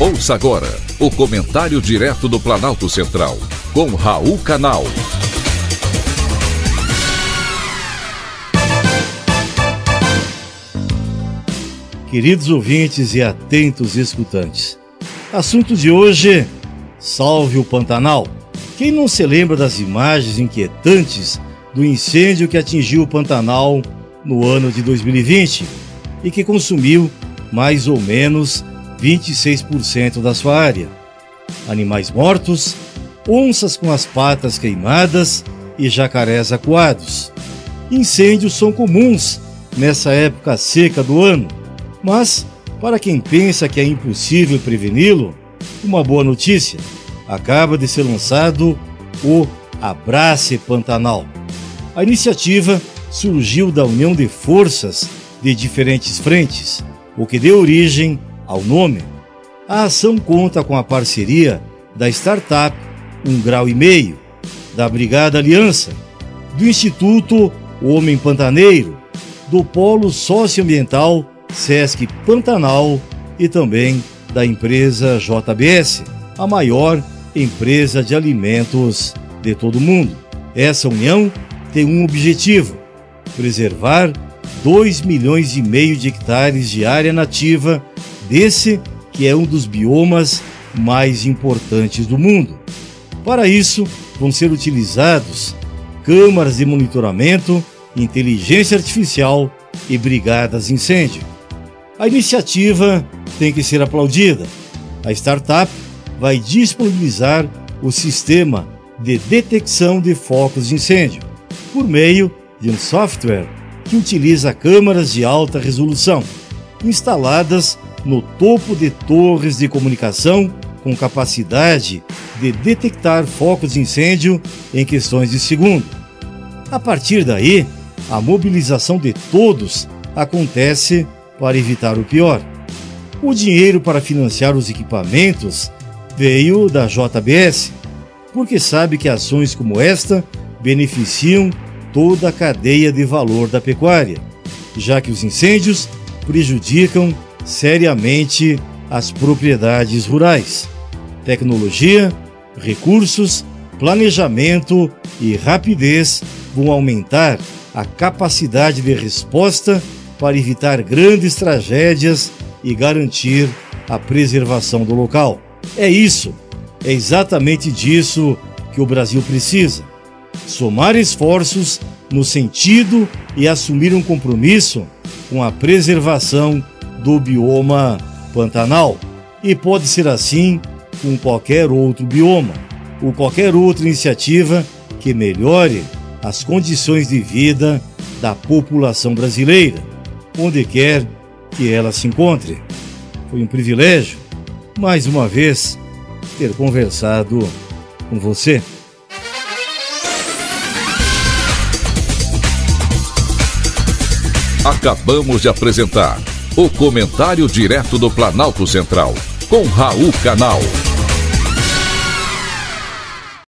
Ouça agora o comentário direto do Planalto Central, com Raul Canal. Queridos ouvintes e atentos escutantes, assunto de hoje: Salve o Pantanal. Quem não se lembra das imagens inquietantes do incêndio que atingiu o Pantanal no ano de 2020 e que consumiu mais ou menos 26% da sua área. Animais mortos, onças com as patas queimadas e jacarés acuados. Incêndios são comuns nessa época seca do ano, mas para quem pensa que é impossível preveni-lo, uma boa notícia: acaba de ser lançado o Abrace Pantanal. A iniciativa surgiu da união de forças de diferentes frentes, o que deu origem ao nome, a ação conta com a parceria da startup Um Grau e Meio, da Brigada Aliança, do Instituto Homem Pantaneiro, do Polo Socioambiental Sesc Pantanal e também da empresa JBS, a maior empresa de alimentos de todo o mundo. Essa união tem um objetivo: preservar 2 milhões e meio de hectares de área nativa desse que é um dos biomas mais importantes do mundo. Para isso, vão ser utilizados câmaras de monitoramento, inteligência artificial e brigadas incêndio. A iniciativa tem que ser aplaudida. A startup vai disponibilizar o sistema de detecção de focos de incêndio por meio de um software que utiliza câmaras de alta resolução instaladas no topo de torres de comunicação com capacidade de detectar focos de incêndio em questões de segundo. A partir daí, a mobilização de todos acontece para evitar o pior. O dinheiro para financiar os equipamentos veio da JBS, porque sabe que ações como esta beneficiam toda a cadeia de valor da pecuária, já que os incêndios prejudicam seriamente as propriedades rurais. Tecnologia, recursos, planejamento e rapidez vão aumentar a capacidade de resposta para evitar grandes tragédias e garantir a preservação do local. É isso, é exatamente disso que o Brasil precisa. Somar esforços no sentido e assumir um compromisso com a preservação do bioma Pantanal. E pode ser assim com qualquer outro bioma ou qualquer outra iniciativa que melhore as condições de vida da população brasileira, onde quer que ela se encontre. Foi um privilégio, mais uma vez, ter conversado com você. Acabamos de apresentar o comentário direto do Planalto Central, com Raul Canal.